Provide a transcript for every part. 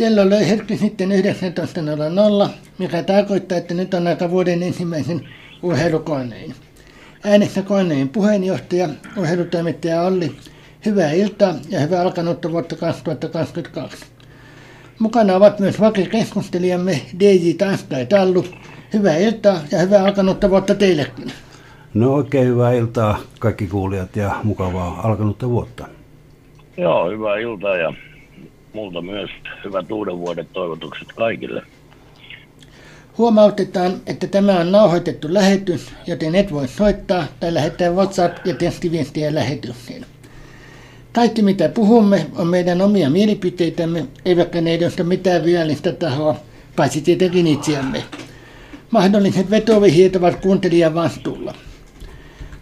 Kello löi hetki sitten 19.00, mikä tarkoittaa, että nyt on aika vuoden ensimmäisen urheilukoneen. Äänessä koneen puheenjohtaja, urheilutoimittaja Olli. Hyvää iltaa ja hyvää alkanutta vuotta 2022. Mukana ovat myös vakikeskustelijamme DJ Tanska ja Tallu. Hyvää iltaa ja hyvää alkanutta vuotta teillekin. No oikein hyvää iltaa kaikki kuulijat ja mukavaa alkanutta vuotta. Joo, hyvää iltaa ja multa myös hyvät uuden vuoden toivotukset kaikille. Huomautetaan, että tämä on nauhoitettu lähetys, joten et voi soittaa tai lähettää WhatsApp- ja tekstiviestiä lähetykseen. Kaikki mitä puhumme on meidän omia mielipiteitämme, eivätkä ne edusta mitään viallista tahoa, paitsi tietenkin itseämme. Mahdolliset vetovihjeet ovat kuuntelijan vastuulla.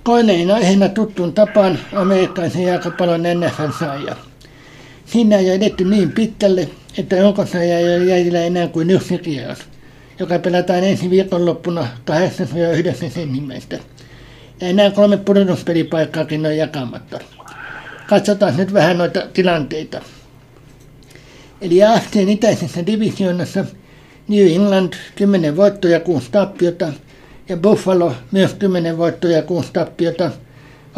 Koineen aiheena tuttuun tapaan amerikkalaisen jääkapallon NFL-saaja. Siinä ei edetty niin pitkälle, että joukosaaja ei ole jäljellä enää kuin yksi kierros, joka pelataan ensi viikonloppuna 8-9 ensimmäistä. Ja enää kolme pudotuspelipaikkaakin on jakamatta. Katsotaan nyt vähän noita tilanteita. Eli AFCn itäisessä divisioonassa New England 10 voittoja, 6 tappiota ja Buffalo myös 10 voittoja ja 6 tappiota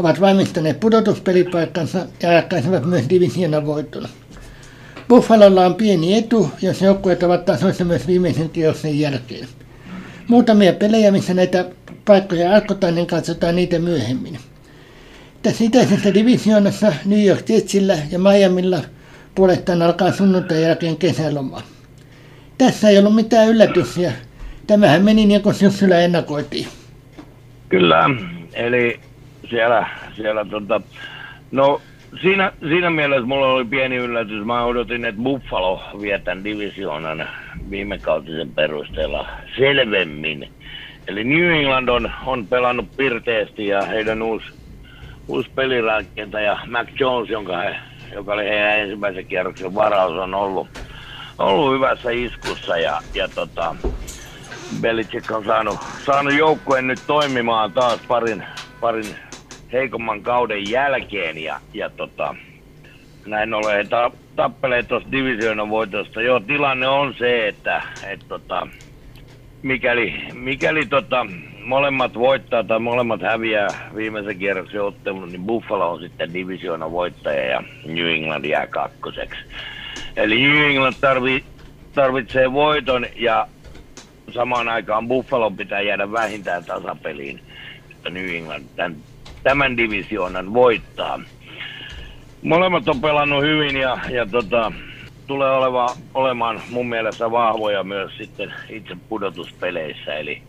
ovat valmistaneet pudotuspelipaikkansa ja jatkaisivat myös divisioonan voittona. Buffalolla on pieni etu, jos joukkueet ovat tasoissa myös viimeisen kierroksen jälkeen. Muutamia pelejä, missä näitä paikkoja alkotaan, niin katsotaan niitä myöhemmin. Tässä itäisessä divisioonassa New York Jetsillä ja Miamilla puolestaan alkaa sunnuntai jälkeen kesäloma. Tässä ei ollut mitään yllätyksiä. Tämähän meni niin kuin syksyllä ennakoitiin. Kyllä, eli siellä, siellä tota, no siinä, siinä mielessä mulla oli pieni yllätys. Mä odotin, että Buffalo vie tämän divisioonan viime kautisen perusteella selvemmin. Eli New England on, on pelannut pirteästi ja heidän uusi, uusi pelirakentaja Mac Jones, jonka he, joka oli heidän ensimmäisen kierroksen varaus, on ollut, ollut hyvässä iskussa ja, ja tota, Belichick on saanut, saanut joukkueen nyt toimimaan taas parin, parin heikomman kauden jälkeen ja, ja tota, näin ollen he ta, tappelee tuosta divisioonan voitosta. Joo, tilanne on se, että et, tota, mikäli, mikäli tota, molemmat voittaa tai molemmat häviää viimeisen kierroksen ottelun, niin Buffalo on sitten divisioonan voittaja ja New England jää kakkoseksi. Eli New England tarvii, tarvitsee voiton ja samaan aikaan Buffalo pitää jäädä vähintään tasapeliin, New England tämän, tämän divisioonan voittaa. Molemmat on pelannut hyvin ja, ja tota, tulee oleva, olemaan mun mielestä vahvoja myös sitten itse pudotuspeleissä. Eli,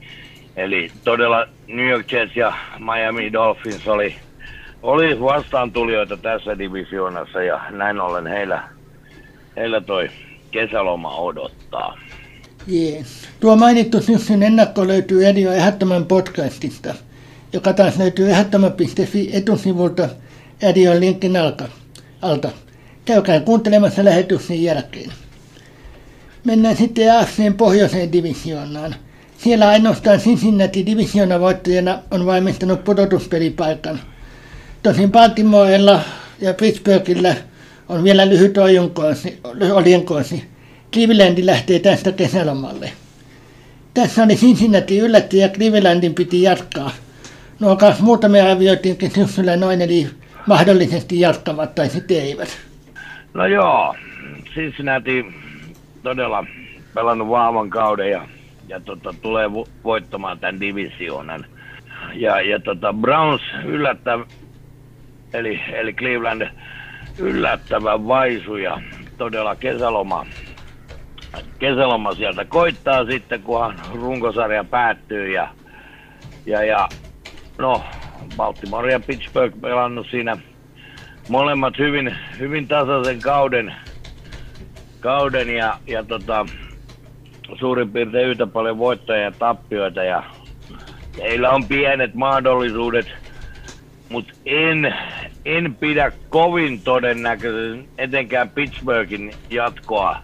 eli todella New York Jets ja Miami Dolphins oli, oli vastaantulijoita tässä divisioonassa ja näin ollen heillä, heillä toi kesäloma odottaa. Jees. Tuo mainittu syksyn ennakko löytyy Edio Ehdottoman podcastista, joka taas löytyy ehdottoman.fi etusivulta Edion linkin alta. alta. Käykää kuuntelemassa lähetyksen jälkeen. Mennään sitten AFCn pohjoiseen divisioonaan. Siellä ainoastaan Cincinnati voittajana on valmistanut pudotuspelipaikan. Tosin Baltimorella ja Pittsburghillä on vielä lyhyt oljenkoosi. Cleveland lähtee tästä kesälomalle. Tässä oli Cincinnati yllätti ja Clevelandin piti jatkaa. Nuo kaksi muutamia arvioitiinkin syksyllä noin, eli mahdollisesti jatkavat tai sitten eivät. No joo, Cincinnati todella pelannut vahvan kauden ja, ja tota, tulee vo- voittamaan tämän divisioonan. Ja, ja tota, Browns yllättävä, eli, eli Cleveland yllättävän vaisu ja todella kesäloma kesäloma sieltä koittaa sitten, kunhan runkosarja päättyy. Ja, ja, ja no, Baltimore ja Pittsburgh pelannut siinä molemmat hyvin, hyvin tasaisen kauden, kauden ja, ja tota, suurin piirtein yhtä paljon voittajia ja tappioita. Ja heillä on pienet mahdollisuudet, mutta en, en pidä kovin todennäköisen etenkään Pittsburghin jatkoa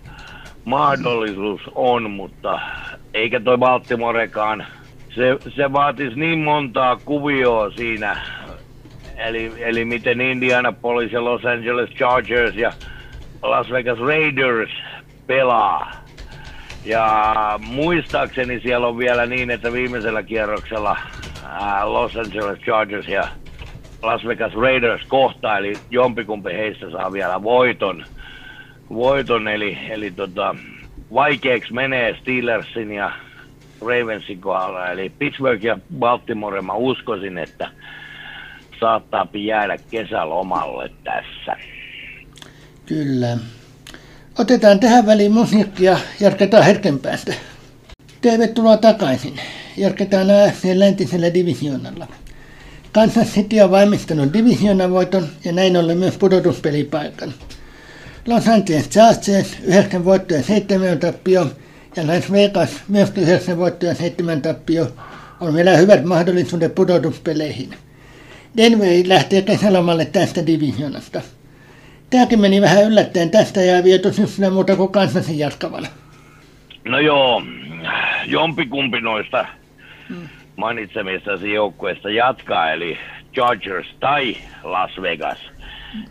mahdollisuus on, mutta eikä toi Baltimorekaan. Se, se vaatisi niin montaa kuvioa siinä, eli, eli miten Indianapolis ja Los Angeles Chargers ja Las Vegas Raiders pelaa. Ja muistaakseni siellä on vielä niin, että viimeisellä kierroksella Los Angeles Chargers ja Las Vegas Raiders kohtaa, eli jompikumpi heistä saa vielä voiton. voiton eli, eli tota, vaikeaksi menee Steelersin ja Ravensin kohdalla. Eli Pittsburgh ja Baltimore mä uskoisin, että saattaa jäädä kesälomalle tässä. Kyllä. Otetaan tähän väliin musiikkia ja jatketaan hetken päästä. Tervetuloa takaisin. Jatketaan AFC läntisellä divisioonalla. Kansas City on valmistanut divisioonan ja näin ollen myös pudotuspelipaikan. Los Angeles Chargers 9 voittoja 7 tappio ja Las Vegas myös 9 voittoja 7 tappio on vielä hyvät mahdollisuudet pudotuspeleihin. Denver lähtee kesälomalle tästä divisionasta. Tämäkin meni vähän yllättäen tästä ja viety syksyllä muuta kuin Kansasin jatkavana. No joo, jompikumpi noista hmm. mainitsemistasi joukkueista jatkaa, eli Chargers tai Las Vegas.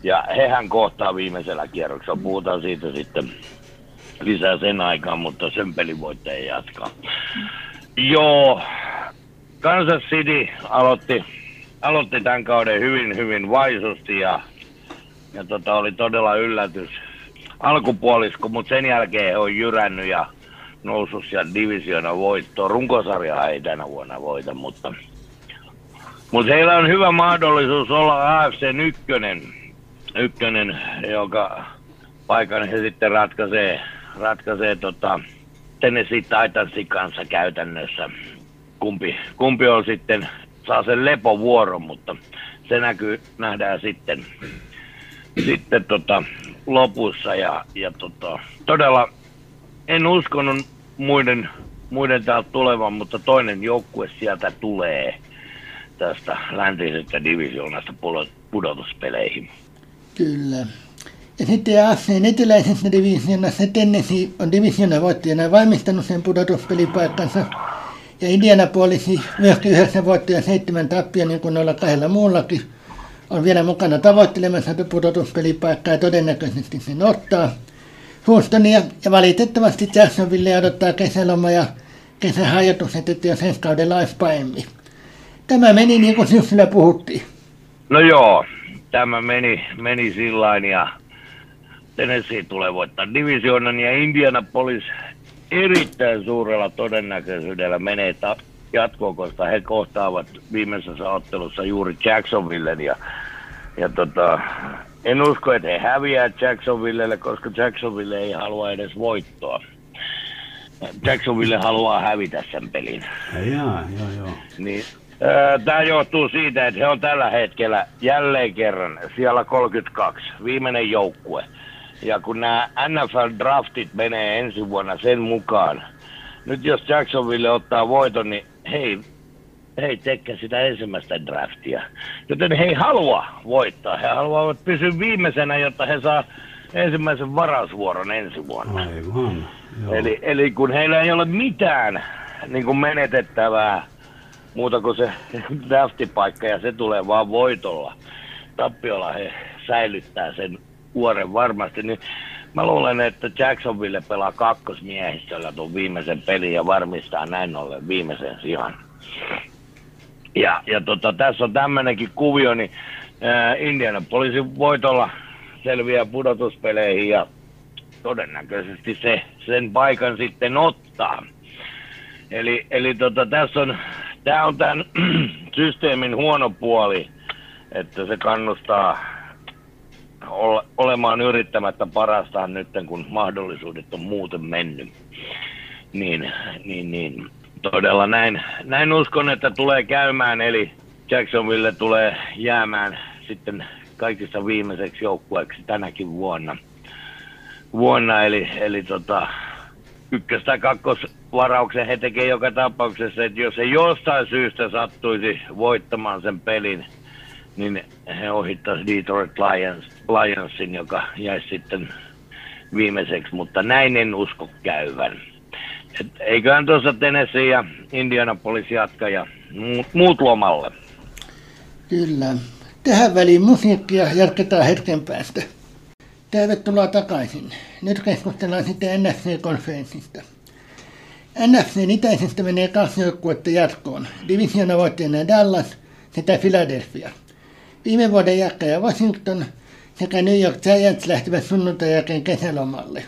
Ja hehän kohtaa viimeisellä kierroksella. Puhutaan siitä sitten lisää sen aikaan, mutta sen pelivoittaja jatkaa. Joo, Kansas City aloitti, aloitti tämän kauden hyvin, hyvin vaisusti ja, ja tota, oli todella yllätys alkupuolisko, mutta sen jälkeen he on jyrännyt ja noussut sieltä divisiona voittoon. Runkosarja ei tänä vuonna voita, mutta, mutta heillä on hyvä mahdollisuus olla AFC ykkönen, ykkönen joka paikan he sitten ratkaisee ratkaisee tota, Tennessee Titansin kanssa käytännössä. Kumpi, kumpi on sitten, saa sen lepovuoron, mutta se näkyy, nähdään sitten, sitten tota, lopussa. Ja, ja tota, todella en uskonut muiden, muiden täältä tulevan, mutta toinen joukkue sieltä tulee tästä läntisestä divisioonasta pudotuspeleihin. Kyllä. Ja sitten AFCn eteläisessä divisionassa Tennessee on divisiona voittajana valmistanut sen pudotuspelipaikkansa. Ja Indianapolisi myöskin yhdeksän voittoja seitsemän tappia, niin kuin noilla kahdella muullakin, on vielä mukana tavoittelemassa pudotuspelipaikkaa ja todennäköisesti sen ottaa. Houstonia ja valitettavasti Jacksonville odottaa kesäloma ja kesähajoitus, että jos ensi kaudella olisi paemmin. Tämä meni niin kuin syksyllä puhuttiin. No joo, tämä meni, meni sillä ja Tennessee tulee voittaa divisioonan ja Indianapolis erittäin suurella todennäköisyydellä menee ta- jatkoon, koska he kohtaavat viimeisessä ottelussa juuri Jacksonvillen ja, ja tota, en usko, että he häviää Jacksonvillelle, koska Jacksonville ei halua edes voittoa. Jacksonville haluaa hävitä sen pelin. Jaa, joo, joo. Niin, Tämä johtuu siitä, että he on tällä hetkellä jälleen kerran siellä 32, viimeinen joukkue. Ja kun nämä NFL-draftit menee ensi vuonna sen mukaan, nyt jos Jacksonville ottaa voiton, niin hei, hei tekkä sitä ensimmäistä draftia. Joten he ei halua voittaa. He haluavat pysyä viimeisenä, jotta he saa ensimmäisen varausvuoron ensi vuonna. Aivan, Eli, eli kun heillä ei ole mitään niin kuin menetettävää muuta kuin se draftipaikka ja se tulee vaan voitolla. Tappiolla he säilyttää sen vuoren varmasti, niin mä luulen, että Jacksonville pelaa kakkosmiehistöllä tuon viimeisen pelin ja varmistaa näin ollen viimeisen sijan. Ja, ja tota, tässä on tämmöinenkin kuvio, niin Indiana poliisi voitolla selviää pudotuspeleihin ja todennäköisesti se, sen paikan sitten ottaa. Eli, eli tota, tässä on, tämä on tämän systeemin huono puoli, että se kannustaa olemaan yrittämättä parastaan nyt, kun mahdollisuudet on muuten mennyt. Niin, niin, niin todella näin, näin uskon, että tulee käymään, eli Jacksonville tulee jäämään sitten kaikista viimeiseksi joukkueeksi tänäkin vuonna. vuonna eli, eli tota, ykkös- tai kakkosvarauksen he tekee joka tapauksessa, että jos se jostain syystä sattuisi voittamaan sen pelin, niin he ohittaisi Detroit Lions, Lionsin, joka jäisi sitten viimeiseksi, mutta näin en usko käyvän. Et eiköhän tuossa Tennessee ja Indianapolis jatka ja muut, muut lomalle. Kyllä. Tähän väliin musiikkia jatketaan hetken päästä. Tervetuloa takaisin. Nyt keskustellaan sitten NFC-konferenssista. NFCn itäisestä menee kaksi joukkuetta jatkoon. Divisiona voittajana Dallas sekä Philadelphia. Viime vuoden jatkaja Washington sekä New York Giants lähtivät sunnuntai jälkeen kesälomalle.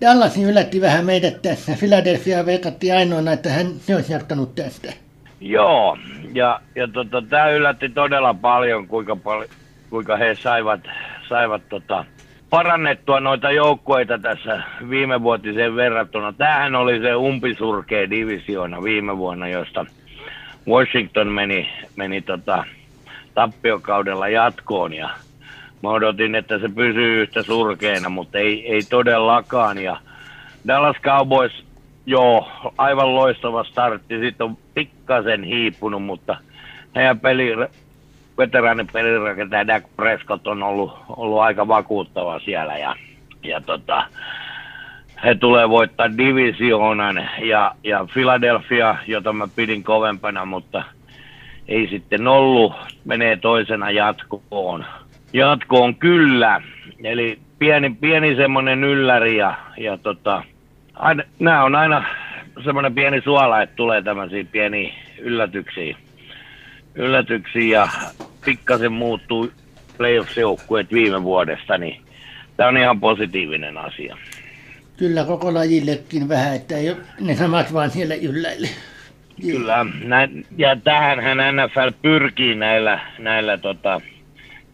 Dallas yllätti vähän meidät tässä. Philadelphia veikatti ainoana, että hän se olisi jatkanut tästä. Joo, ja, ja tota, tämä yllätti todella paljon, kuinka, pal- kuinka he saivat, saivat tota, parannettua noita joukkueita tässä viime vuotiseen verrattuna. Tämähän oli se umpisurkea divisioona viime vuonna, josta Washington meni, meni tota, tappiokaudella jatkoon ja mä odotin, että se pysyy yhtä surkeena, mutta ei, ei todellakaan. Ja Dallas Cowboys, joo, aivan loistava startti. Sitten on pikkasen hiipunut, mutta heidän peli, veteraanipelirakentaja Dak Prescott on ollut, ollut aika vakuuttava siellä ja, ja tota, he tulee voittaa divisioonan ja, ja Philadelphia, jota mä pidin kovempana, mutta ei sitten ollut, menee toisena jatkoon. Jatkoon kyllä, eli pieni, pieni semmoinen ylläri ja, ja tota, aina, nämä on aina semmoinen pieni suola, että tulee tämmöisiä pieniä yllätyksiä. Yllätyksiä ja pikkasen muuttuu playoffs-joukkueet viime vuodesta, niin tämä on ihan positiivinen asia. Kyllä koko lajillekin vähän, että ei ole ne samat vaan siellä ylläille. Kyllä, näin, ja tähänhän NFL pyrkii näillä, näillä tota,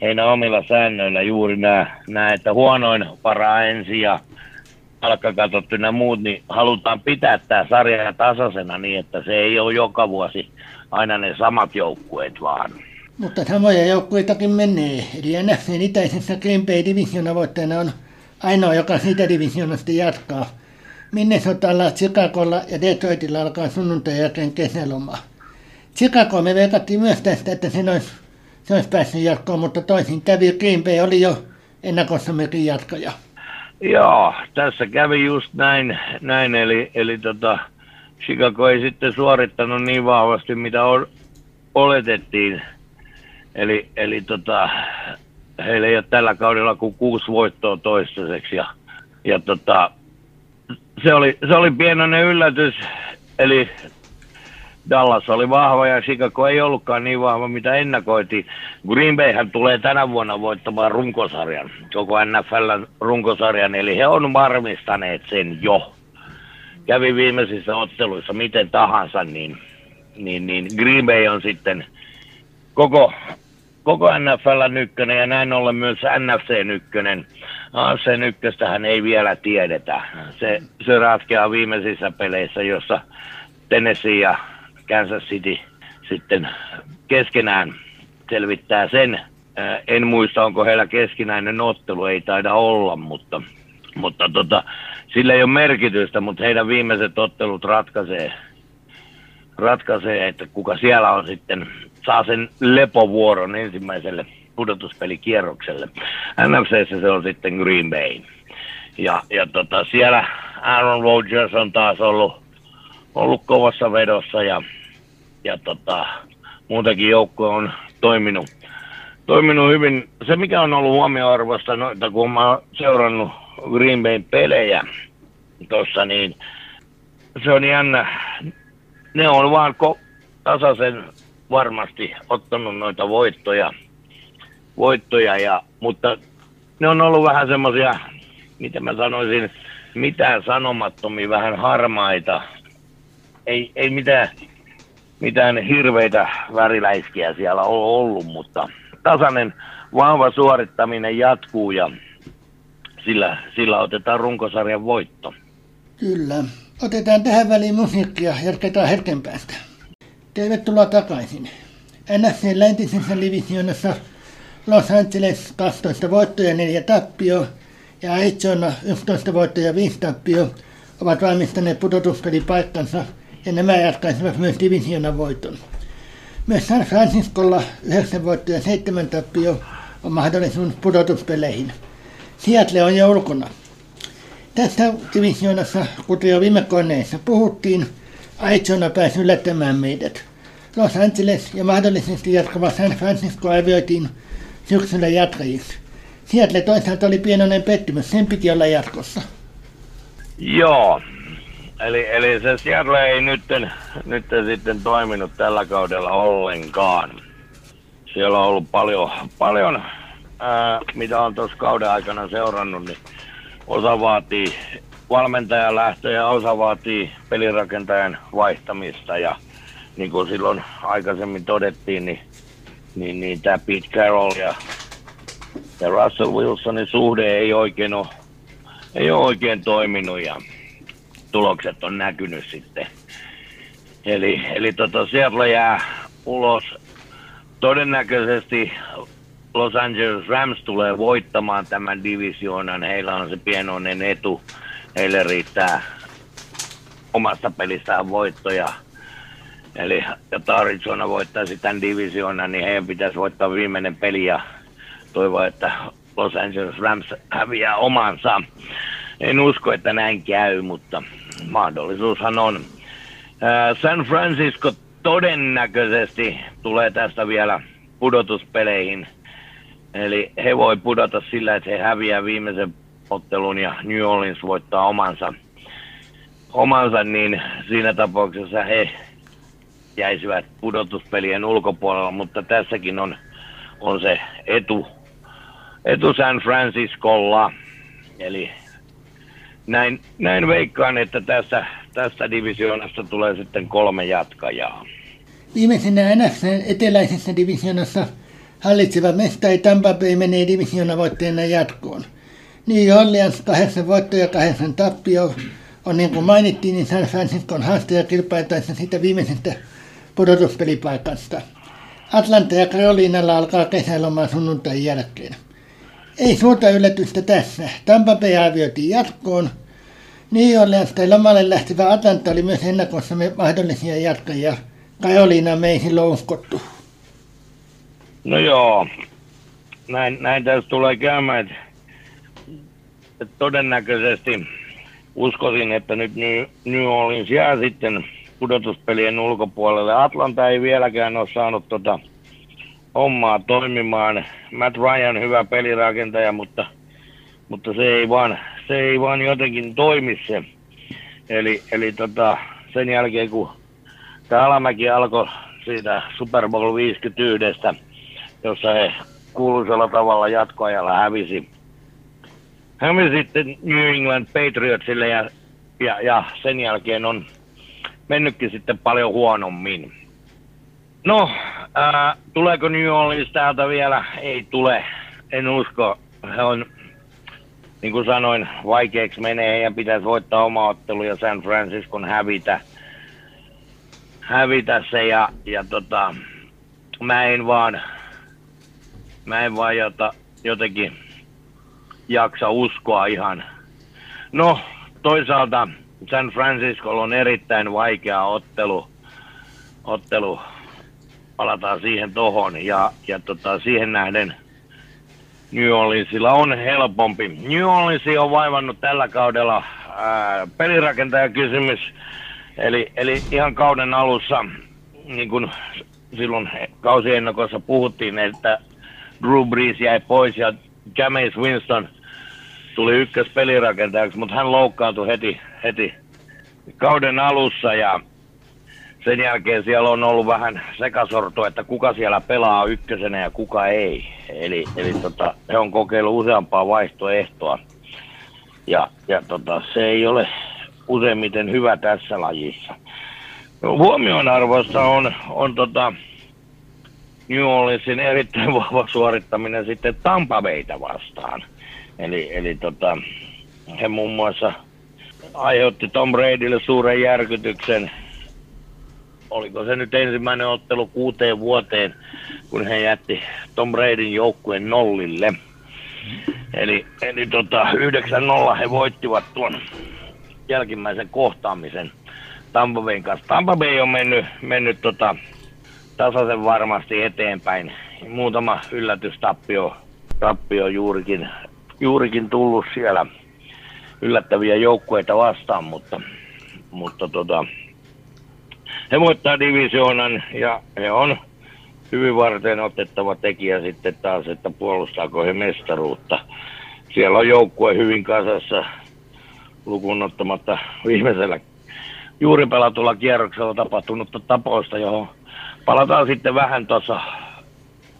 heidän omilla säännöillä juuri nämä, että huonoin paraa ensin ja palkkakatot ja muut, niin halutaan pitää tämä sarja tasaisena niin, että se ei ole joka vuosi aina ne samat joukkueet vaan. Mutta samoja joukkueitakin menee. Eli NFCn itäisessä Green Bay Divisiona voittajana on ainoa, joka siitä divisionasta jatkaa. Minnesotalla, Chicagolla ja Detroitilla alkaa sunnuntai jälkeen kesäloma. Chicago me veikattiin myös tästä, että sen olisi, se olisi päässyt jatkoon, mutta toisin kävi. Green Bay oli jo ennakossa mekin jatkaja. Joo, tässä kävi just näin, näin eli, eli tota, Chicago ei sitten suorittanut niin vahvasti, mitä o- oletettiin. Eli, eli tota, heillä ei ole tällä kaudella kuin kuusi voittoa toistaiseksi. Ja, ja tota, se, oli, se oli pienoinen yllätys. Eli Dallas oli vahva ja Chicago ei ollutkaan niin vahva, mitä ennakoitiin. Green Bayhän tulee tänä vuonna voittamaan runkosarjan, koko NFLn runkosarjan, eli he on varmistaneet sen jo. Kävi viimeisissä otteluissa miten tahansa, niin, niin, niin Green Bay on sitten koko, koko NFL ykkönen ja näin ollen myös NFC ykkönen. AFC ykköstähän ei vielä tiedetä. Se, se ratkeaa viimeisissä peleissä, jossa Tennessee ja Kansas City sitten keskenään selvittää sen. En muista, onko heillä keskinäinen ottelu, ei taida olla, mutta, mutta tota, sillä ei ole merkitystä, mutta heidän viimeiset ottelut ratkaisee, ratkaisee, että kuka siellä on sitten, saa sen lepovuoron ensimmäiselle pudotuspelikierrokselle. NFCssä se on sitten Green Bay. Ja, ja tota, siellä Aaron Rodgers on taas ollut, ollut kovassa vedossa ja, ja tota, muutenkin joukko on toiminut, toiminut hyvin. Se mikä on ollut huomioarvosta noita, kun mä oon seurannut Green Bayn pelejä tuossa, niin se on jännä. Ne on vaan ko- tasaisen varmasti ottanut noita voittoja, voittoja ja, mutta ne on ollut vähän semmoisia, miten mä sanoisin, mitään sanomattomia, vähän harmaita. Ei, ei mitään, mitään hirveitä väriläiskiä siellä ole ollut, mutta tasainen vahva suorittaminen jatkuu ja sillä, sillä otetaan runkosarjan voitto. Kyllä. Otetaan tähän väliin musiikkia ja jatketaan hetken päästä. Tervetuloa takaisin. NFC läntisessä divisionassa Los Angeles 12 voittoja 4 tappio ja Arizona 11 voittoja ja 5 tappio ovat valmistaneet pudotuspelipaikkansa ja nämä jatkaisivat myös divisionan voiton. Myös San Franciscolla 9 voittoja ja 7 tappio on mahdollisuus pudotuspeleihin. Seattle on jo ulkona. Tässä divisioonassa, kuten jo viime koneessa puhuttiin, Arizona pääsi yllättämään meidät. Los Angeles ja mahdollisesti jatkava San Francisco arvioitiin syksyllä jatkajiksi. Seattle toisaalta oli pienoinen pettymys, sen piti olla jatkossa. Joo, eli, eli se Seattle ei nyt, nyt sitten toiminut tällä kaudella ollenkaan. Siellä on ollut paljon, paljon ää, mitä on tuossa kauden aikana seurannut, niin osa vaatii valmentajan lähtöä ja osa vaatii pelirakentajan vaihtamista. Ja niin kuin silloin aikaisemmin todettiin, niin, niin, niin tämä Pete Carroll ja, ja Russell Wilsonin suhde ei oikein ole, ei ole oikein toiminut ja tulokset on näkynyt sitten. Eli, eli tota, Seattle jää ulos. Todennäköisesti Los Angeles Rams tulee voittamaan tämän divisioonan. Heillä on se pienoinen etu. Heille riittää omasta pelistään voittoja. Eli jotta Arizona voittaisi tämän divisioonan, niin heidän pitäisi voittaa viimeinen peli ja toivoa, että Los Angeles Rams häviää omansa. En usko, että näin käy, mutta mahdollisuushan on. San Francisco todennäköisesti tulee tästä vielä pudotuspeleihin. Eli he voi pudota sillä, että he häviää viimeisen ottelun ja New Orleans voittaa omansa, omansa niin siinä tapauksessa he jäisivät pudotuspelien ulkopuolella, mutta tässäkin on, on se etu, etu San Franciscolla. Eli näin, näin veikkaan, että tässä, tästä divisioonasta tulee sitten kolme jatkajaa. Viimeisenä NFC eteläisessä divisioonassa hallitseva mestari Tampa Bay menee voitteena jatkoon. New Orleans kahdeksan voitto ja kahdeksan tappio on niin kuin mainittiin, niin San Franciscon haastaja kilpailtaessa siitä viimeisestä pudotuspelipaikasta. Atlanta ja Carolinalla alkaa kesäloma sunnuntain jälkeen. Ei suurta yllätystä tässä. Tampa Bay arvioitiin jatkoon. New tai lomalle lähtevä Atlanta oli myös ennakossa mahdollisia jatkajia. Carolina me ei silloin uskottu. No joo, näin, näin tässä tulee käymään, että, että todennäköisesti uskoisin, että nyt New Orleans jää sitten pudotuspelien ulkopuolelle. Atlanta ei vieläkään ole saanut tota hommaa toimimaan. Matt Ryan hyvä pelirakentaja, mutta, mutta se, ei vaan, se ei vaan jotenkin toimi se. Eli, eli tota, sen jälkeen kun tämä alamäki alkoi siitä Super Bowl 51, jossa he kuuluisella tavalla jatkoajalla hävisi. Hävisi sitten New England Patriotsille ja, ja, ja sen jälkeen on mennytkin sitten paljon huonommin. No, ää, tuleeko New Orleans täältä vielä? Ei tule. En usko. He on, niin kuin sanoin, vaikeaksi menee. Heidän pitäisi voittaa oma ottelu ja San Franciscon hävitä, hävitä se. Ja, ja tota, mä en vaan mä en vaan jota, jotenkin jaksa uskoa ihan. No, toisaalta San Francisco on erittäin vaikea ottelu, ottelu palataan siihen tohon ja, ja tota, siihen nähden New Orleansilla on helpompi. New Orleans on vaivannut tällä kaudella ää, pelirakentajakysymys, eli, eli ihan kauden alussa, niin kuin silloin kausiennakossa puhuttiin, että Drew Brees jäi pois ja Jameis Winston tuli ykkös pelirakentajaksi, mutta hän loukkaantui heti, heti kauden alussa ja sen jälkeen siellä on ollut vähän sekasorto, että kuka siellä pelaa ykkösenä ja kuka ei. Eli, eli tota, he on kokeillut useampaa vaihtoehtoa. Ja, ja tota, se ei ole useimmiten hyvä tässä lajissa. No, huomionarvoista on, on tota, New Orleansin erittäin vahva suorittaminen sitten Tampa Bayta vastaan. Eli, eli tota, he muun muassa aiheutti Tom Bradylle suuren järkytyksen. Oliko se nyt ensimmäinen ottelu kuuteen vuoteen, kun he jätti Tom Bradyn joukkueen nollille. Eli, eli tota, 9-0 he voittivat tuon jälkimmäisen kohtaamisen Tampa Bayn kanssa. Tampa Bay on mennyt, mennyt tota, tasaisen varmasti eteenpäin. Muutama yllätystappio tappio juurikin, juurikin tullut siellä yllättäviä joukkueita vastaan, mutta, mutta tota, he voittaa divisioonan ja he on hyvin varten otettava tekijä sitten taas, että puolustaako he mestaruutta. Siellä on joukkue hyvin kasassa lukuun ottamatta viimeisellä juuri pelatulla kierroksella tapahtunutta tapoista, johon palataan sitten vähän tuossa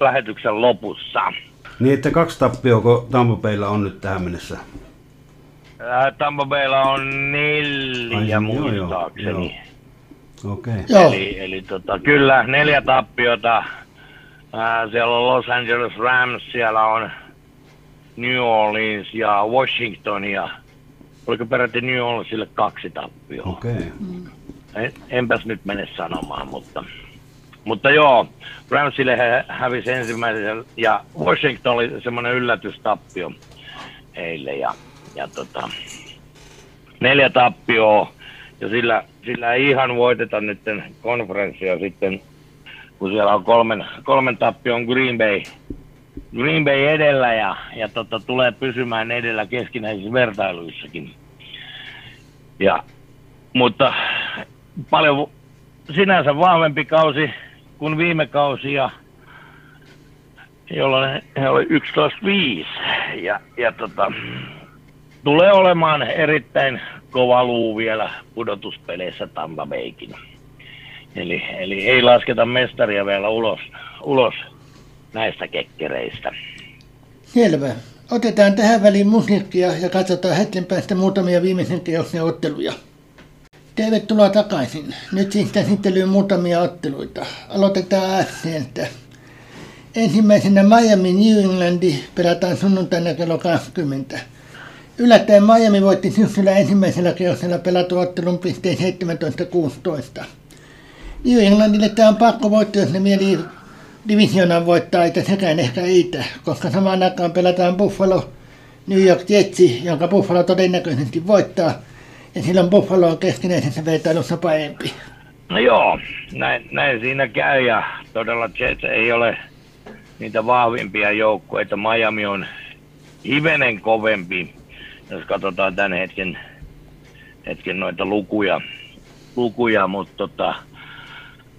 lähetyksen lopussa. Niin, että kaksi tappioko Tampa Baylla on nyt tähän mennessä? Ää, Tampa Baylla on neljä Ai, joo, joo, muistaakseni. Okei. Okay. Joo, Eli, eli tota, kyllä neljä tappiota. Ää, siellä on Los Angeles Rams, siellä on New Orleans ja Washington ja oliko peräti New Orleansille kaksi tappioa. Okei. Okay. En, enpäs nyt mene sanomaan, mutta, mutta joo, Ramsille he hävisi ensimmäisen ja Washington oli semmoinen yllätystappio eilen ja, ja tota, neljä tappioa ja sillä, sillä ei ihan voiteta nyt konferenssia sitten, kun siellä on kolmen, kolmen tappion Green Bay, Green Bay edellä ja, ja tota, tulee pysymään edellä keskinäisissä vertailuissakin. Ja, mutta paljon sinänsä vahvempi kausi kuin viime kausi ja jolloin he oli 11-5 ja, ja tota, tulee olemaan erittäin kova luu vielä pudotuspeleissä Tampa Baykin. Eli, eli ei lasketa mestaria vielä ulos, ulos näistä kekkereistä. selvä. Otetaan tähän väliin musiikkia ja katsotaan hetken päästä muutamia viimeisen kierroksen otteluja. Tervetuloa takaisin. Nyt siis käsittelyyn muutamia otteluita. Aloitetaan äänteeltä. Ensimmäisenä Miami New Englandi pelataan sunnuntaina kello 20. Yllättäen Miami voitti syksyllä ensimmäisellä kierroksella pelatun ottelun pisteen 17-16. New Englandille tämä on pakko voittaa, jos ne mieli divisionan voittaa, että sekään ehkä riitä, koska samaan aikaan pelataan Buffalo New York Jetsi, jonka Buffalo todennäköisesti voittaa, ja silloin Buffalo on keskinäisessä vertailussa parempi. No joo, näin, näin siinä käy ja todella Jets ei ole niitä vahvimpia joukkueita. Miami on hivenen kovempi, jos katsotaan tämän hetken, hetken noita lukuja, lukuja mutta tota,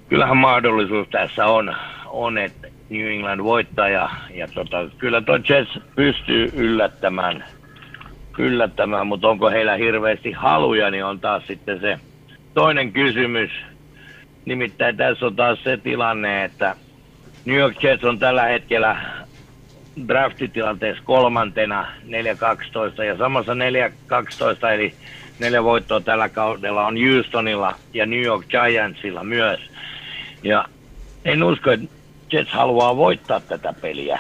kyllähän mahdollisuus tässä on, on että New England voittaa ja, ja tota, kyllä tuo Jets pystyy yllättämään, yllättämään, mutta onko heillä hirveästi haluja, niin on taas sitten se toinen kysymys. Nimittäin tässä on taas se tilanne, että New York Jets on tällä hetkellä draftitilanteessa kolmantena 4-12 ja samassa 4-12 eli neljä voittoa tällä kaudella on Houstonilla ja New York Giantsilla myös. Ja en usko, että Jets haluaa voittaa tätä peliä.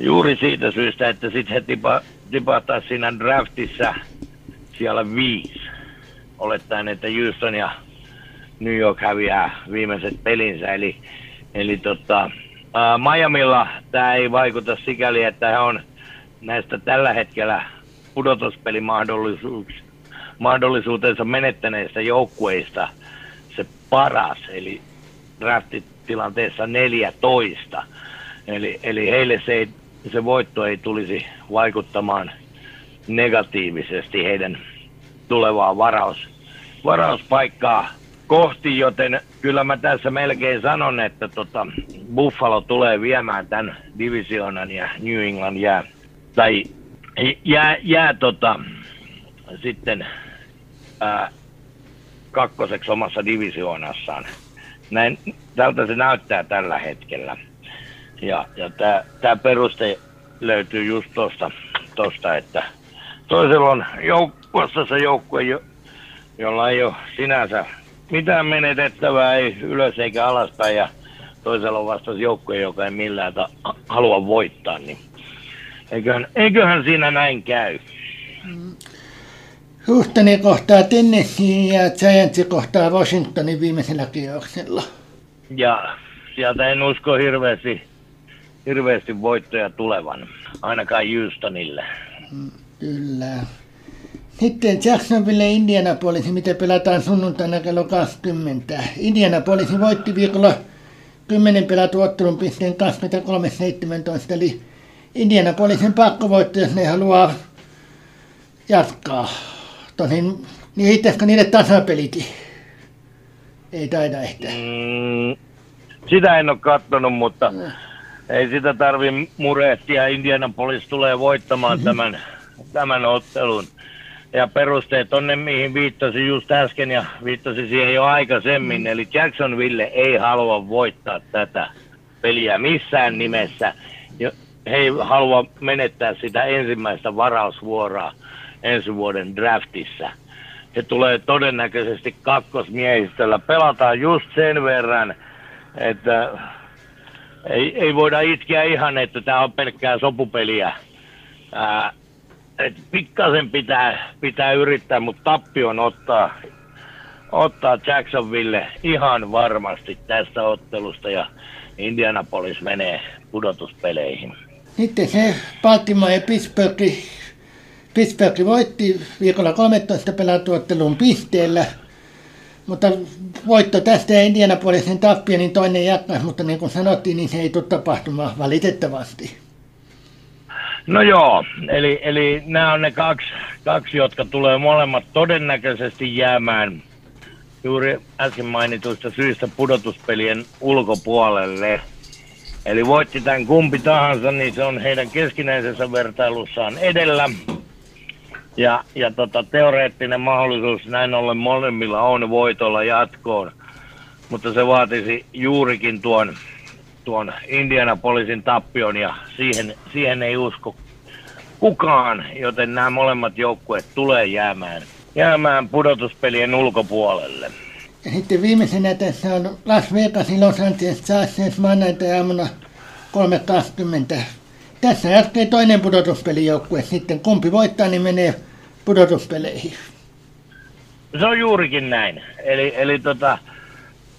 Juuri siitä syystä, että sitten he tipa, tipahtaa siinä draftissa siellä viisi. Olettaen, että Houston ja New York häviää viimeiset pelinsä. Eli, eli tota, ää, Miamilla tämä ei vaikuta sikäli, että he on näistä tällä hetkellä pudotuspelimahdollisuutensa menettäneistä joukkueista se paras, eli draftitilanteessa 14. Eli, eli heille se, ei, se voitto ei tulisi vaikuttamaan negatiivisesti heidän tulevaa varaus, varauspaikkaa kohti, joten kyllä mä tässä melkein sanon, että tota, Buffalo tulee viemään tämän divisioonan ja New England jää, tai jää, jää tota, sitten ää, kakkoseksi omassa divisioonassaan. Näin, tältä se näyttää tällä hetkellä. Ja, ja tämä peruste löytyy just tuosta, tosta, että toisella on jouk- se joukkue, jo, jolla ei ole sinänsä mitään menetettävää, ei ylös eikä alaspäin, ja toisella on vasta joukkue, joka ei millään ta- halua voittaa, niin eiköhän, eiköhän siinä näin käy. Houstoni kohtaa Tennessee ja Giants kohtaa Washingtonin viimeisellä kierroksella. Ja sieltä en usko hirveästi, hirveästi voittoja tulevan, ainakaan Houstonille. Kyllä. Sitten Jacksonville Indianapolis, mitä pelataan sunnuntaina kello 20. Indianapolis voitti viikolla 10 pelattu ottelun pisteen 23-17, eli Indianapolisin pakkovoitto, jos ne haluaa jatkaa. Tosin, niin riittäisikö niille tasapelikin? Ei taida ehkä. Mm, sitä en ole katsonut, mutta ei sitä tarvi murehtia. Indianapolis tulee voittamaan tämän, tämän ottelun. Ja perusteet on ne, mihin viittasin just äsken ja viittasin siihen jo aikaisemmin. Mm. Eli Jacksonville ei halua voittaa tätä peliä missään nimessä. He ei halua menettää sitä ensimmäistä varausvuoroa ensi vuoden draftissa. He tulee todennäköisesti kakkosmiehistöllä. Pelataan just sen verran, että ei, ei voida itkeä ihan, että tämä on pelkkää sopupeliä. Ää, et pikkasen pitää, pitää yrittää, mutta tappion ottaa, ottaa Jacksonville ihan varmasti tästä ottelusta ja Indianapolis menee pudotuspeleihin. Sitten se Baltimore ja Pittsburgh, Pittsburgh voitti viikolla 13 pelatuottelun pisteellä, mutta voitto tästä ja Indianapolisin tappio, niin toinen jatkaa, mutta niin kuin sanottiin, niin se ei tule tapahtumaan valitettavasti. No joo, eli, eli nämä on ne kaksi, kaksi, jotka tulee molemmat todennäköisesti jäämään juuri äsken mainituista syistä pudotuspelien ulkopuolelle. Eli voitti tämän kumpi tahansa, niin se on heidän keskinäisessä vertailussaan edellä. Ja, ja tota, teoreettinen mahdollisuus näin ollen molemmilla on voitolla jatkoon. Mutta se vaatisi juurikin tuon tuon Indianapolisin tappion ja siihen, siihen ei usko kukaan, joten nämä molemmat joukkueet tulee jäämään, jäämään pudotuspelien ulkopuolelle. Ja sitten viimeisenä tässä on Las Vegasin Los Angeles Chargers maanantai-aamuna 3.20. Tässä jälkeen toinen pudotuspelijoukkue sitten. Kumpi voittaa, niin menee pudotuspeleihin. Se on juurikin näin. Eli, eli tota,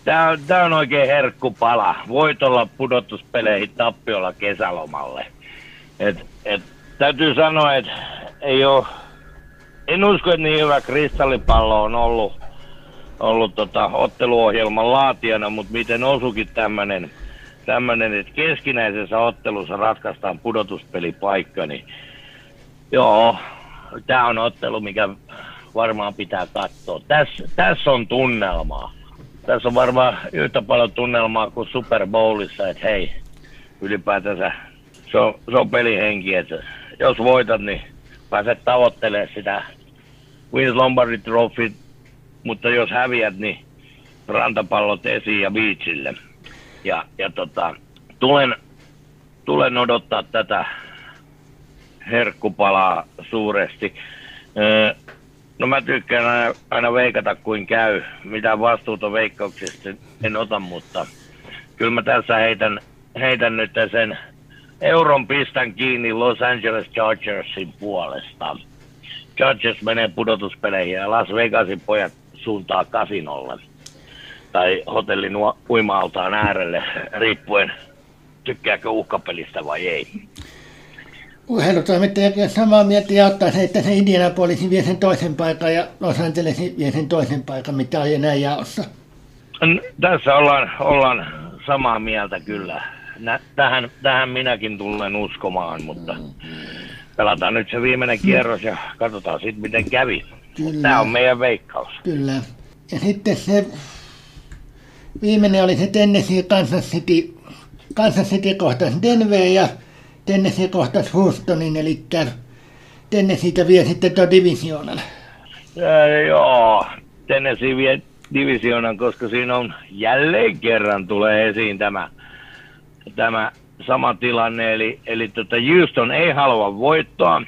Tämä on, on oikein herkkupala. Voit olla pudotuspeleihin tappiolla kesälomalle. Et, et, täytyy sanoa, että ei ole, en usko, että niin hyvä kristallipallo on ollut, ollut tota, otteluohjelman laatijana, mutta miten osukin tämmöinen, tämmönen, että keskinäisessä ottelussa ratkaistaan pudotuspelipaikka, niin joo, tämä on ottelu, mikä varmaan pitää katsoa. Tässä täs on tunnelmaa tässä on varmaan yhtä paljon tunnelmaa kuin Super Bowlissa, että hei, ylipäätänsä se on, se on pelihenki, että jos voitat, niin pääset tavoittelemaan sitä Wins Lombardi Trophy, mutta jos häviät, niin rantapallot esiin ja beachille. Ja, ja tota, tulen, tulen odottaa tätä herkkupalaa suuresti. Öö, No mä tykkään aina, aina veikata kuin käy. Mitä vastuuta veikkauksista en ota, mutta kyllä mä tässä heitän, heitän nyt sen euron pistän kiinni Los Angeles Chargersin puolesta. Chargers menee pudotuspeleihin ja Las Vegasin pojat suuntaa kasinolle tai hotellin uimaaltaan äärelle, riippuen tykkääkö uhkapelistä vai ei urheilutoimittajakin on samaa mieltä ja ottaa se, että se Indianapolisin vie sen toisen paikan ja Los Angelesin vie sen toisen paikan, mitä oli enää jaossa. Tässä ollaan, ollaan samaa mieltä kyllä. Nä, tähän, tähän minäkin tulen uskomaan, mutta pelataan nyt se viimeinen kierros ja katsotaan sitten miten kävi. Kyllä. Tämä on meidän veikkaus. Kyllä. Ja sitten se viimeinen oli se Tennessee Kansas City, Kansas City kohtas Denver ja Tennessee kohtasi Houstonin, eli Tennesseeitä vie sitten tuon divisioonan. joo, Tennessee vie divisioonan, koska siinä on jälleen kerran tulee esiin tämä, tämä sama tilanne, eli, eli tota Houston ei halua voittoa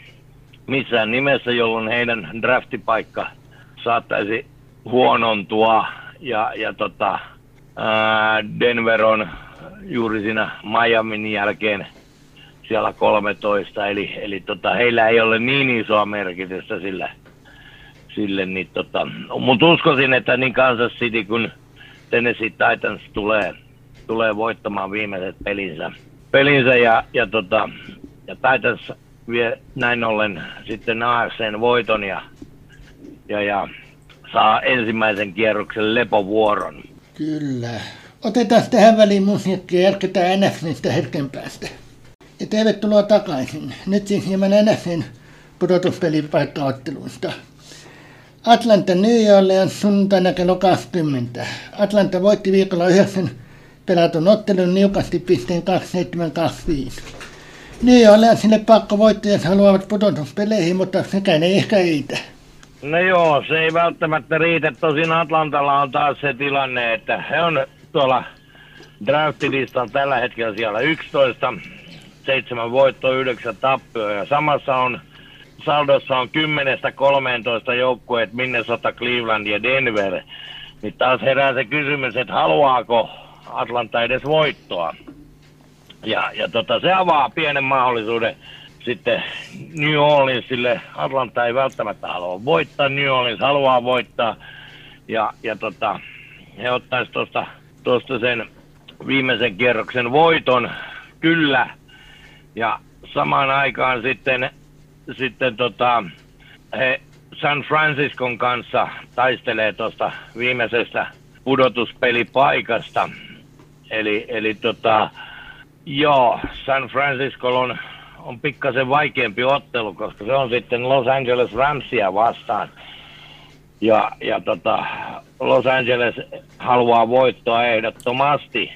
missään nimessä, jolloin heidän draftipaikka saattaisi huonontua, ja, ja tota, Denver on juuri siinä Miamin jälkeen siellä 13, eli, eli tota, heillä ei ole niin isoa merkitystä sillä, sille, niin tota, mutta uskoisin, että niin Kansas City kuin Tennessee Titans tulee, tulee voittamaan viimeiset pelinsä, pelinsä ja, ja, tota, ja Titans vie näin ollen sitten AFCn voiton ja, ja, ja saa ensimmäisen kierroksen lepovuoron. Kyllä. Otetaan tähän väliin musiikkia ja jatketaan NFListä hetken päästä. Ja tervetuloa takaisin. Nyt siis hieman NFN pudotuspelipaikkaotteluista. Atlanta New Orleans sunnuntaina kello 20. Atlanta voitti viikolla 9 pelatun ottelun niukasti pisteen 2725. Niin, olen sinne pakko voittajat haluavat pudotuspeleihin, mutta sekään ei ehkä riitä. No joo, se ei välttämättä riitä. Tosin Atlantalla on taas se tilanne, että he on tuolla draftilistalla tällä hetkellä siellä 11, 7 voittoa, 9 tappioa ja samassa on saldossa on 10-13 joukkueet Minnesota, Cleveland ja Denver. Niin taas herää se kysymys, että haluaako Atlanta edes voittoa. Ja, ja tota, se avaa pienen mahdollisuuden sitten New Orleansille. Atlanta ei välttämättä halua voittaa, New Orleans haluaa voittaa. Ja, ja tota, he ottaisivat tuosta tosta sen viimeisen kierroksen voiton, kyllä. Ja samaan aikaan sitten, sitten tota, he San Franciscon kanssa taistelee tuosta viimeisestä pudotuspelipaikasta. Eli, eli tota, joo, San Francisco on, on pikkasen vaikeampi ottelu, koska se on sitten Los Angeles Ramsia vastaan. Ja, ja tota, Los Angeles haluaa voittoa ehdottomasti.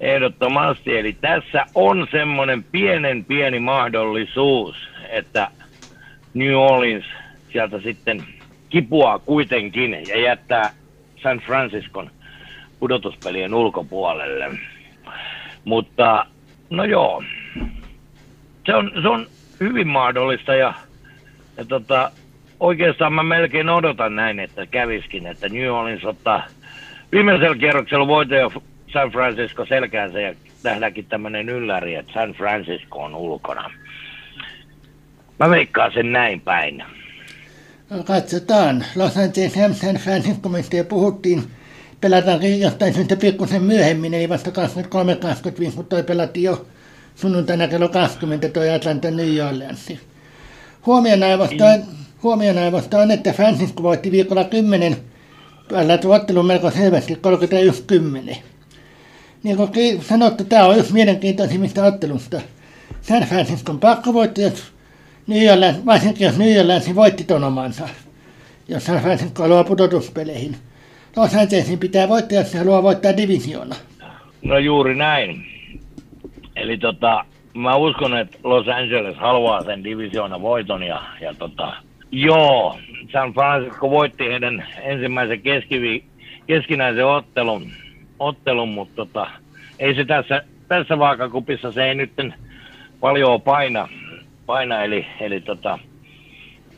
Ehdottomasti. Eli tässä on semmoinen pienen pieni mahdollisuus, että New Orleans sieltä sitten kipuaa kuitenkin ja jättää San Franciscon pudotuspelien ulkopuolelle. Mutta no joo, se on, se on hyvin mahdollista ja, ja tota, oikeastaan mä melkein odotan näin, että käviskin, että New Orleans ottaa viimeisellä kierroksella voitoja San Francisco selkäänsä ja nähdäänkin tämmöinen ylläri, että San Francisco on ulkona. Mä veikkaan sen näin päin. No, katsotaan. Los Angeles Fansin komiteja puhuttiin. Pelataankin jostain syystä pikkusen myöhemmin, ei vasta 23-25, mutta toi pelattiin jo sunnuntaina kello 20 toi Atlanta New Orleans. Huomionaivosta on, huomionaivosta on, että Francisco voitti viikolla 10 pelattu ottelu melko selvästi 31-10. Niin kuin sanottu, tämä on yksi mielenkiintoisimmista ottelusta. San Franciscon pakkovoittajat New Orleans, varsinkin jos New Orleans voitti ton omansa, jos San Francisco haluaa pudotuspeleihin. Los Angelesin pitää voittaa, jos se haluaa voittaa divisioona. No juuri näin. Eli tota, mä uskon, että Los Angeles haluaa sen divisioona voiton ja, ja tota, joo, San Francisco voitti heidän ensimmäisen keskivi, keskinäisen ottelun, ottelun mutta tota, ei se tässä, tässä vaakakupissa se ei nyt paljon paina, paina eli, eli tota,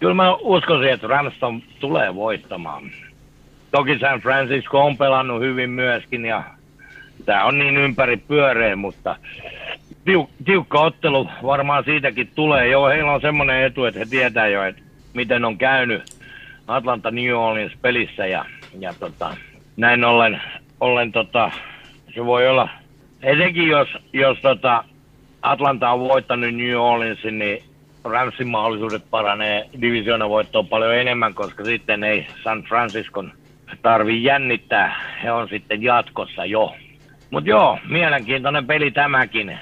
kyllä mä uskoisin, että Ramston tulee voittamaan. Toki San Francisco on pelannut hyvin myöskin ja tämä on niin ympäri pyöreä, mutta tiuk, tiukka ottelu varmaan siitäkin tulee. Joo, heillä on semmoinen etu, että he tietää jo, että miten on käynyt Atlanta New Orleans pelissä ja, ja tota, näin ollen, ollen tota, se voi olla, etenkin jos, jos tota, Atlanta on voittanut New Orleansin, niin Ramsin mahdollisuudet paranee divisiona voittoon paljon enemmän, koska sitten ei San Franciscon tarvi jännittää. He on sitten jatkossa jo. Mutta joo, mielenkiintoinen peli tämäkin.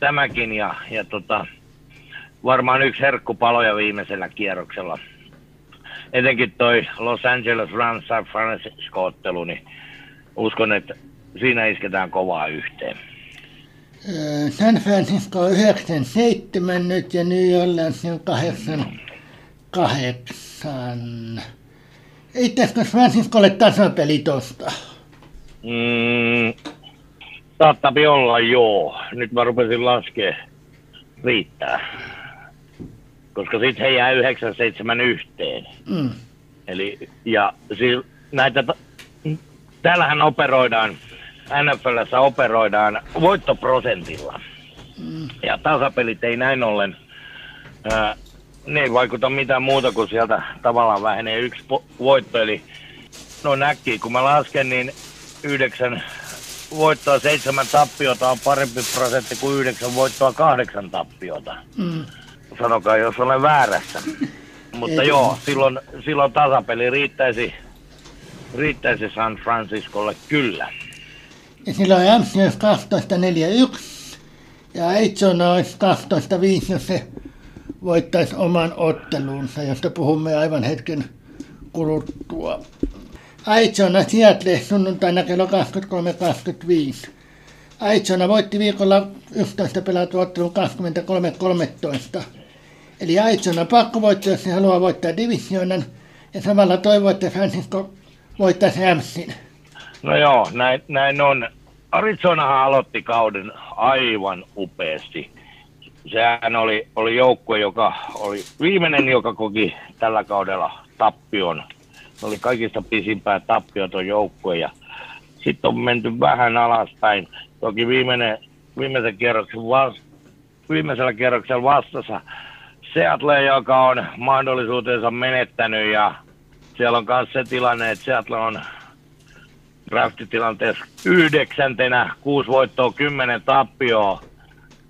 Tämäkin ja, ja tota, varmaan yksi herkkupaloja viimeisellä kierroksella. Etenkin toi Los Angeles Rams San Francisco-ottelu, niin uskon, että siinä isketään kovaa yhteen. San Francisco on 97 nyt ja New Orleans on 8, 8. Ei tässä Franciscolle tasapeli tosta. Mm, saattapi olla joo. Nyt mä rupesin laskea. Riittää. Koska sitten he jää 9-7 yhteen. Mm. Eli, ja siis näitä, täällähän operoidaan, NFLssä operoidaan voittoprosentilla. Mm. Ja tasapelit ei näin ollen, ää, ne ei vaikuta mitään muuta kuin sieltä tavallaan vähenee yksi po- voitto. Eli no näkki, kun mä lasken, niin yhdeksän voittoa, seitsemän tappiota on parempi prosentti kuin yhdeksän voittoa, kahdeksan tappiota. Mm. Sanokaa, jos olen väärässä. Mutta Ei. joo, silloin, silloin tasapeli riittäisi, riittäisi San Franciscolle kyllä. Ja silloin olisi 12-4-1 ja Aitsona olisi 12-5, jos se voittaisi oman ottelunsa, josta puhumme aivan hetken kuluttua. Aitsona Seattle sunnuntaina kello 23.25. Aitsona voitti viikolla 11 pelattu ottelun 23-13. Eli Aitsona pakko voittaa, jos haluaa voittaa divisioonan. Ja samalla toivoo, että Francisco voittaisi Ramsin. No joo, näin, näin on. Arizonahan aloitti kauden aivan upeasti. Sehän oli, oli joukkue, joka oli viimeinen, joka koki tällä kaudella tappion. Se oli kaikista pisimpää tappioton joukkue ja sitten on menty vähän alaspäin. Toki viimeinen, viimeisen kierroksen vas, viimeisellä kierroksella vastassa Seattle, joka on mahdollisuutensa menettänyt ja siellä on myös se tilanne, että Seattle on draftitilanteessa yhdeksäntenä, kuusi voittoa, kymmenen tappioa.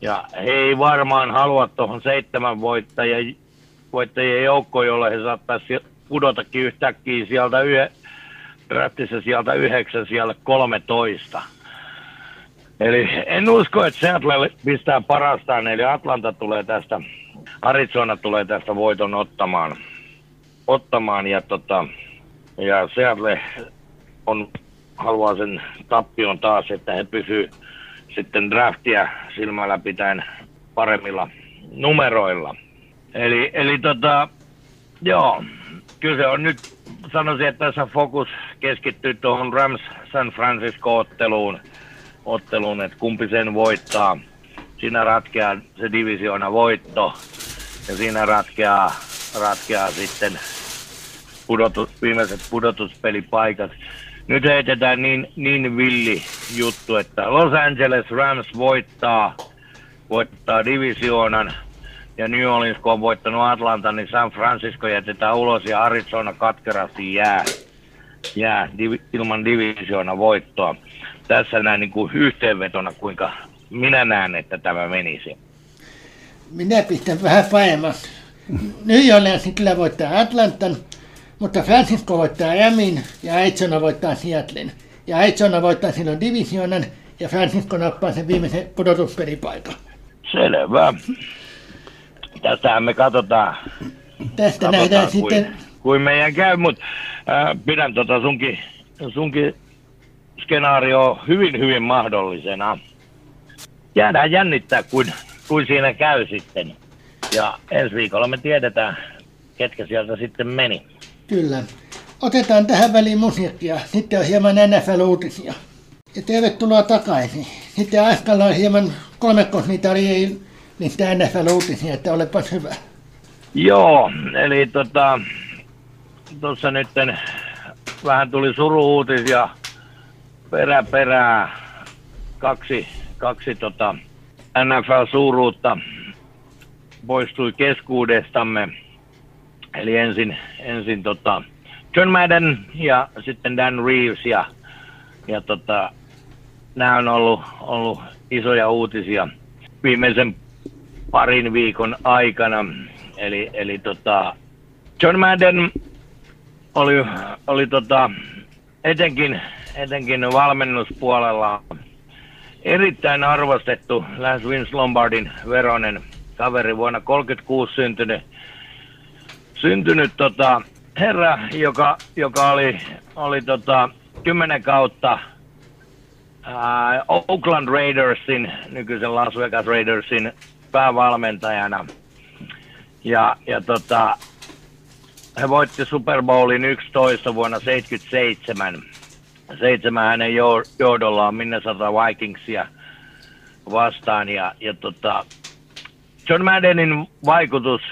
Ja he ei varmaan halua tuohon seitsemän voittajien, voittajien joukkoon, jolle he saattaisi pudotakin yhtäkkiä sieltä yhe, draftissa sieltä yhdeksän, siellä 13. Eli en usko, että Seattle pistää parastaan, eli Atlanta tulee tästä, Arizona tulee tästä voiton ottamaan. ottamaan ja, tota, ja Seattle on, haluaa sen tappion taas, että he pysyy sitten draftia silmällä pitäen paremmilla numeroilla. Eli, eli tota, joo, kyllä se on nyt, sanoisin, että tässä fokus keskittyy tuohon Rams San Francisco-otteluun, otteluun, että kumpi sen voittaa. Siinä ratkeaa se divisioona voitto ja siinä ratkeaa, ratkeaa sitten pudotus, viimeiset pudotuspelipaikat. Nyt heitetään niin, niin villi juttu, että Los Angeles Rams voittaa, voittaa divisioonan ja New Orleans, kun on voittanut Atlanta, niin San Francisco jätetään ulos ja Arizona katkerasti jää, jää divi, ilman divisioona voittoa. Tässä näin niin kuin yhteenvetona, kuinka minä näen, että tämä menisi. Minä pistän vähän paemaan. New Orleans kyllä voittaa Atlantan, mutta Francisco voittaa Ramin ja Arizona voittaa Seattlein. Ja Arizona voittaa silloin divisioonan ja Francisco nappaa sen viimeisen pudotuspelipaikan. Selvä. Tästähän me katsotaan. Tästä katsotaan nähdään kuin, sitten, Kuin meidän käy, mutta äh, pidän tota sunkin, sunkin skenaario hyvin, hyvin mahdollisena. Jäädään jännittää, kuin, kuin siinä käy sitten. Ja ensi viikolla me tiedetään, ketkä sieltä sitten meni. kyllä. Otetaan tähän väliin musiikkia. Sitten on hieman NFL-uutisia. Ja tervetuloa takaisin. Sitten Askalla on hieman kolmekosmitali niistä NFL-uutisia, että olepas hyvä. Joo, eli tota, tuossa nyt vähän tuli suru-uutisia perä perää. Kaksi, kaksi tota NFL-suuruutta poistui keskuudestamme. Eli ensin, ensin tota John Madden ja sitten Dan Reeves ja, ja tota, nämä on ollut, ollut isoja uutisia viimeisen parin viikon aikana. Eli, eli tota, John Madden oli, oli tota, etenkin, etenkin valmennuspuolella erittäin arvostettu lähes Vince Lombardin veronen kaveri vuonna 36 syntynyt, syntynyt tota, herra, joka, joka oli, oli tota, 10 kautta ää, Oakland Raidersin, nykyisen Las Vegas Raidersin päävalmentajana. Ja, ja tota, he voitti Super Bowlin 11 vuonna 77. Seitsemän hänen jo- johdollaan Minnesota Vikingsia vastaan. Ja, ja tota, John Maddenin vaikutus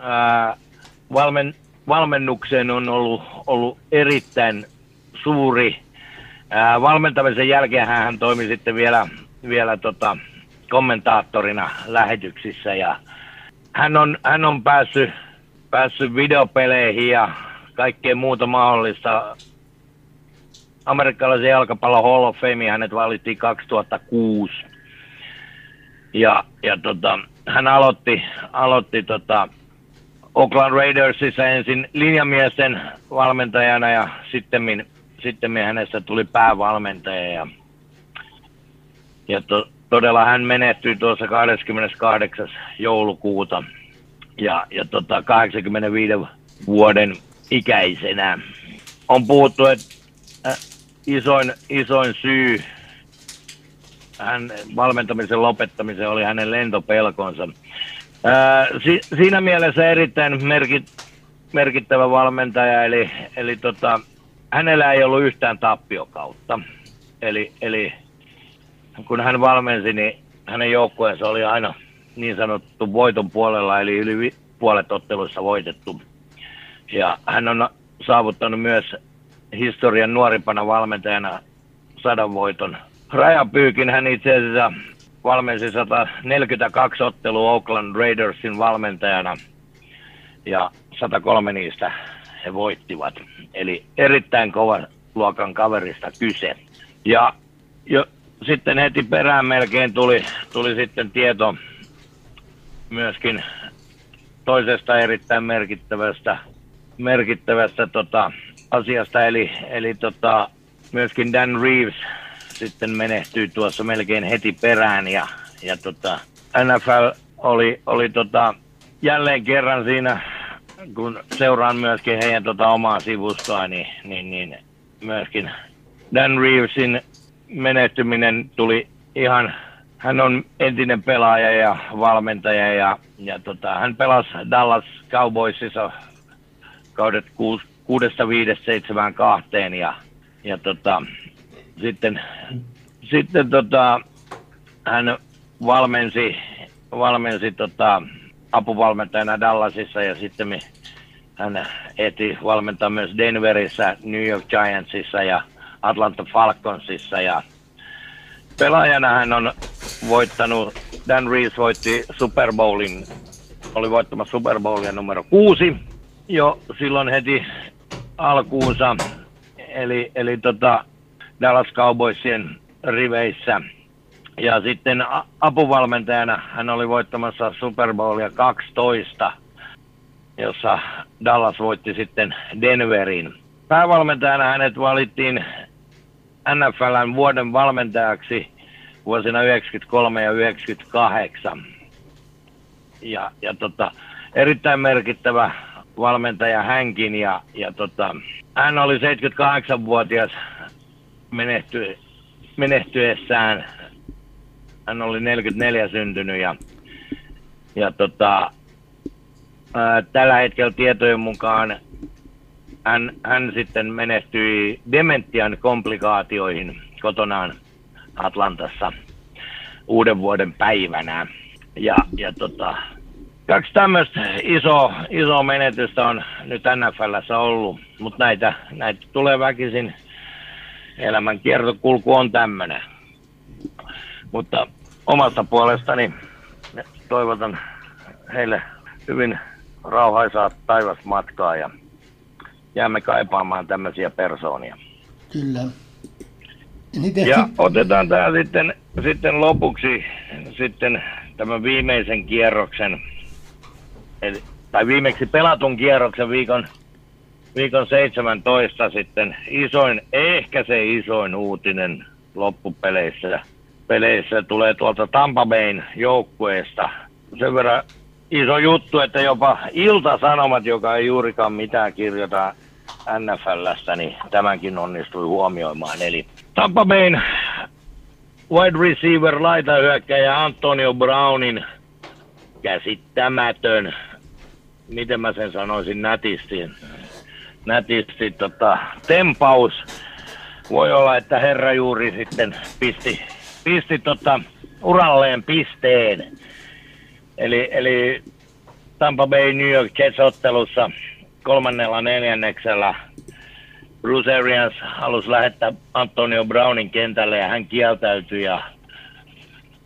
ää, valmen, valmennukseen on ollut, ollut erittäin suuri. Ää, valmentamisen jälkeen hän toimi sitten vielä, vielä tota, kommentaattorina lähetyksissä ja hän on, hän on päässyt, päässyt videopeleihin ja kaikkea muuta mahdollista. Amerikkalaisen jalkapallon Hall of Fame hänet valittiin 2006. Ja, ja tota, hän aloitti, aloitti tota, Oakland Raidersissa ensin linjamiesten valmentajana ja sitten sitten hänestä tuli päävalmentaja. Ja, ja to, todella hän menehtyi tuossa 28. joulukuuta ja, ja tota 85 vuoden ikäisenä. on puhuttu, että äh, isoin, isoin syy hän valmentamisen lopettamiseen oli hänen lentopelkonsa. Ää, si, siinä mielessä erittäin merkit, merkittävä valmentaja, eli, eli tota, hänellä ei ollut yhtään tappiokautta. Eli, eli kun hän valmensi, niin hänen joukkueensa oli aina niin sanottu voiton puolella, eli yli puolet otteluissa voitettu. Ja hän on saavuttanut myös historian nuorimpana valmentajana sadan voiton rajapyykin. Hän itse asiassa valmensi 142 ottelua Oakland Raidersin valmentajana ja 103 niistä he voittivat. Eli erittäin kova luokan kaverista kyse. Ja jo, sitten heti perään melkein tuli, tuli sitten tieto myöskin toisesta erittäin merkittävästä, merkittävästä tota, asiasta, eli, eli tota, myöskin Dan Reeves sitten menehtyi tuossa melkein heti perään ja, ja tota, NFL oli, oli tota, jälleen kerran siinä, kun seuraan myöskin heidän tota omaa sivustoa, niin, niin, niin myöskin Dan Reevesin menehtyminen tuli ihan, hän on entinen pelaaja ja valmentaja ja, ja tota, hän pelasi Dallas Cowboysissa kaudet 6, 5, 7, 2 ja, ja tota, sitten, sitten tota, hän valmensi, valmensi tota, apuvalmentajana Dallasissa ja sitten hän ehti valmentaa myös Denverissä, New York Giantsissa ja Atlanta Falconsissa ja pelaajana hän on voittanut, Dan Reeves voitti Super Bowlin, oli voittamassa Super Bowlia numero kuusi jo silloin heti alkuunsa. Eli, eli tota, Dallas Cowboysien riveissä. Ja sitten apuvalmentajana hän oli voittamassa Super Bowlia 12, jossa Dallas voitti sitten Denverin. Päävalmentajana hänet valittiin NFLn vuoden valmentajaksi vuosina 93 ja 98. Ja, ja tota, erittäin merkittävä valmentaja hänkin ja, ja tota, hän oli 78-vuotias menehty, menehtyessään. Hän oli 44 syntynyt ja, ja tota, ää, tällä hetkellä tietojen mukaan hän, hän sitten menehtyi dementian komplikaatioihin kotonaan Atlantassa uuden vuoden päivänä. Ja, ja tota, kaksi tämmöistä iso, iso menetystä on nyt NFLssä ollut, mutta näitä, näitä tulee väkisin elämän kiertokulku on tämmöinen. Mutta omasta puolestani toivotan heille hyvin rauhaisaa taivasmatkaa ja jäämme kaipaamaan tämmöisiä persoonia. Kyllä. Ja, ja otetaan tämä sitten, sitten lopuksi sitten tämän viimeisen kierroksen, eli, tai viimeksi pelatun kierroksen viikon viikon 17 sitten isoin, ehkä se isoin uutinen loppupeleissä. Peleissä tulee tuolta Tampa Bayn joukkueesta. Sen verran iso juttu, että jopa Ilta-Sanomat, joka ei juurikaan mitään kirjoita NFLstä, niin tämänkin onnistui huomioimaan. Eli Tampa Bayn wide receiver laitahyökkäjä Antonio Brownin käsittämätön, miten mä sen sanoisin nätisti, nätisti tota, tempaus. Voi olla, että herra juuri sitten pisti, pisti tota, uralleen pisteen. Eli, eli Tampa Bay New York Jets ottelussa kolmannella neljänneksellä Bruce Arians halusi lähettää Antonio Brownin kentälle ja hän kieltäytyi ja,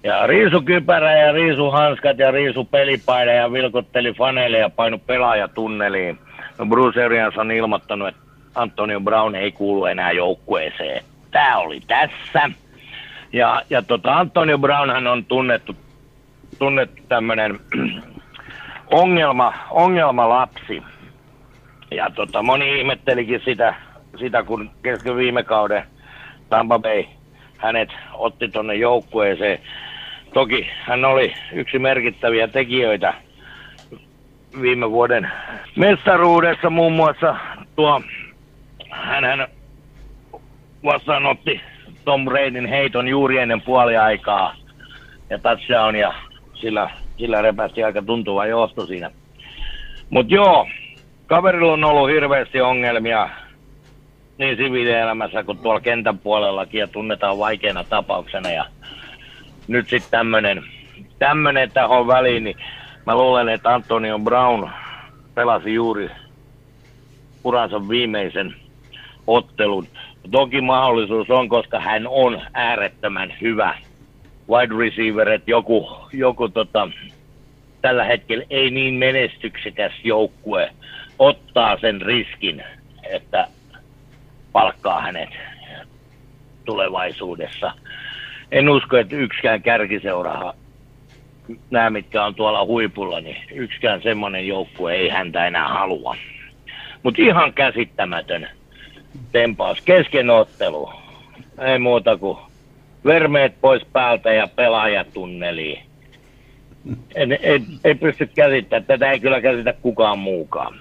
ja riisukypärä ja riisuhanskat ja riisupelipaida ja vilkotteli faneille ja painu pelaajatunneliin. No Bruce Arians on ilmoittanut, että Antonio Brown ei kuulu enää joukkueeseen. Tämä oli tässä. Ja, ja tota Antonio Brownhan on tunnettu, tunnettu tämmöinen ongelma, ongelmalapsi. Ja tota, moni ihmettelikin sitä, sitä, kun kesken viime kauden Tampa Bay hänet otti tuonne joukkueeseen. Toki hän oli yksi merkittäviä tekijöitä viime vuoden mestaruudessa muun muassa tuo hän vastaanotti Tom Bradyn heiton juuri ennen puoliaikaa ja touchdown ja sillä, sillä repästi aika tuntuva johto siinä. Mutta joo, kaverilla on ollut hirveästi ongelmia niin siviilielämässä kuin tuolla kentän puolellakin ja tunnetaan vaikeana tapauksena. Ja nyt sitten tämmöinen tämmönen tähän väliin, niin mä luulen, että Antonio Brown pelasi juuri uransa viimeisen ottelun. Toki mahdollisuus on, koska hän on äärettömän hyvä wide receiver, että joku, joku tota, tällä hetkellä ei niin menestyksekäs joukkue ottaa sen riskin, että palkkaa hänet tulevaisuudessa. En usko, että yksikään kärkiseura, nämä mitkä on tuolla huipulla, niin yksikään semmoinen joukkue ei häntä enää halua. Mutta ihan käsittämätön tempaus kesken ottelu. Ei muuta kuin vermeet pois päältä ja pelaajatunneliin. En, ei, ei pysty käsittämään. Tätä ei kyllä käsitä kukaan muukaan.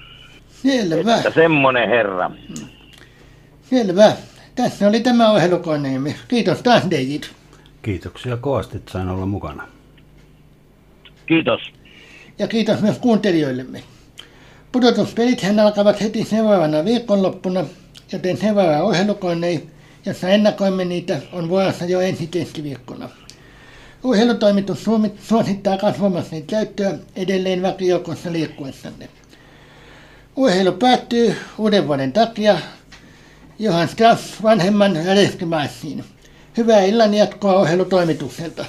Selvä. Että semmonen herra. Selvä. Tässä oli tämä ohjelukoneemme. Kiitos taas David. Kiitoksia kovasti, että sain olla mukana. Kiitos. Ja kiitos myös kuuntelijoillemme. Pudotuspelithän alkavat heti seuraavana viikonloppuna, joten seuraava ohjelukone, jossa ennakoimme niitä, on vuorossa jo ensi keskiviikkona. Urheilutoimitus suosittaa kasvomassin käyttöä edelleen vakijoukossa liikkuessanne. Urheilu päättyy uuden vuoden takia Johan Straff vanhemman Rädeskimaisiin. Hyvää illan jatkoa ohjelutoimitukselta.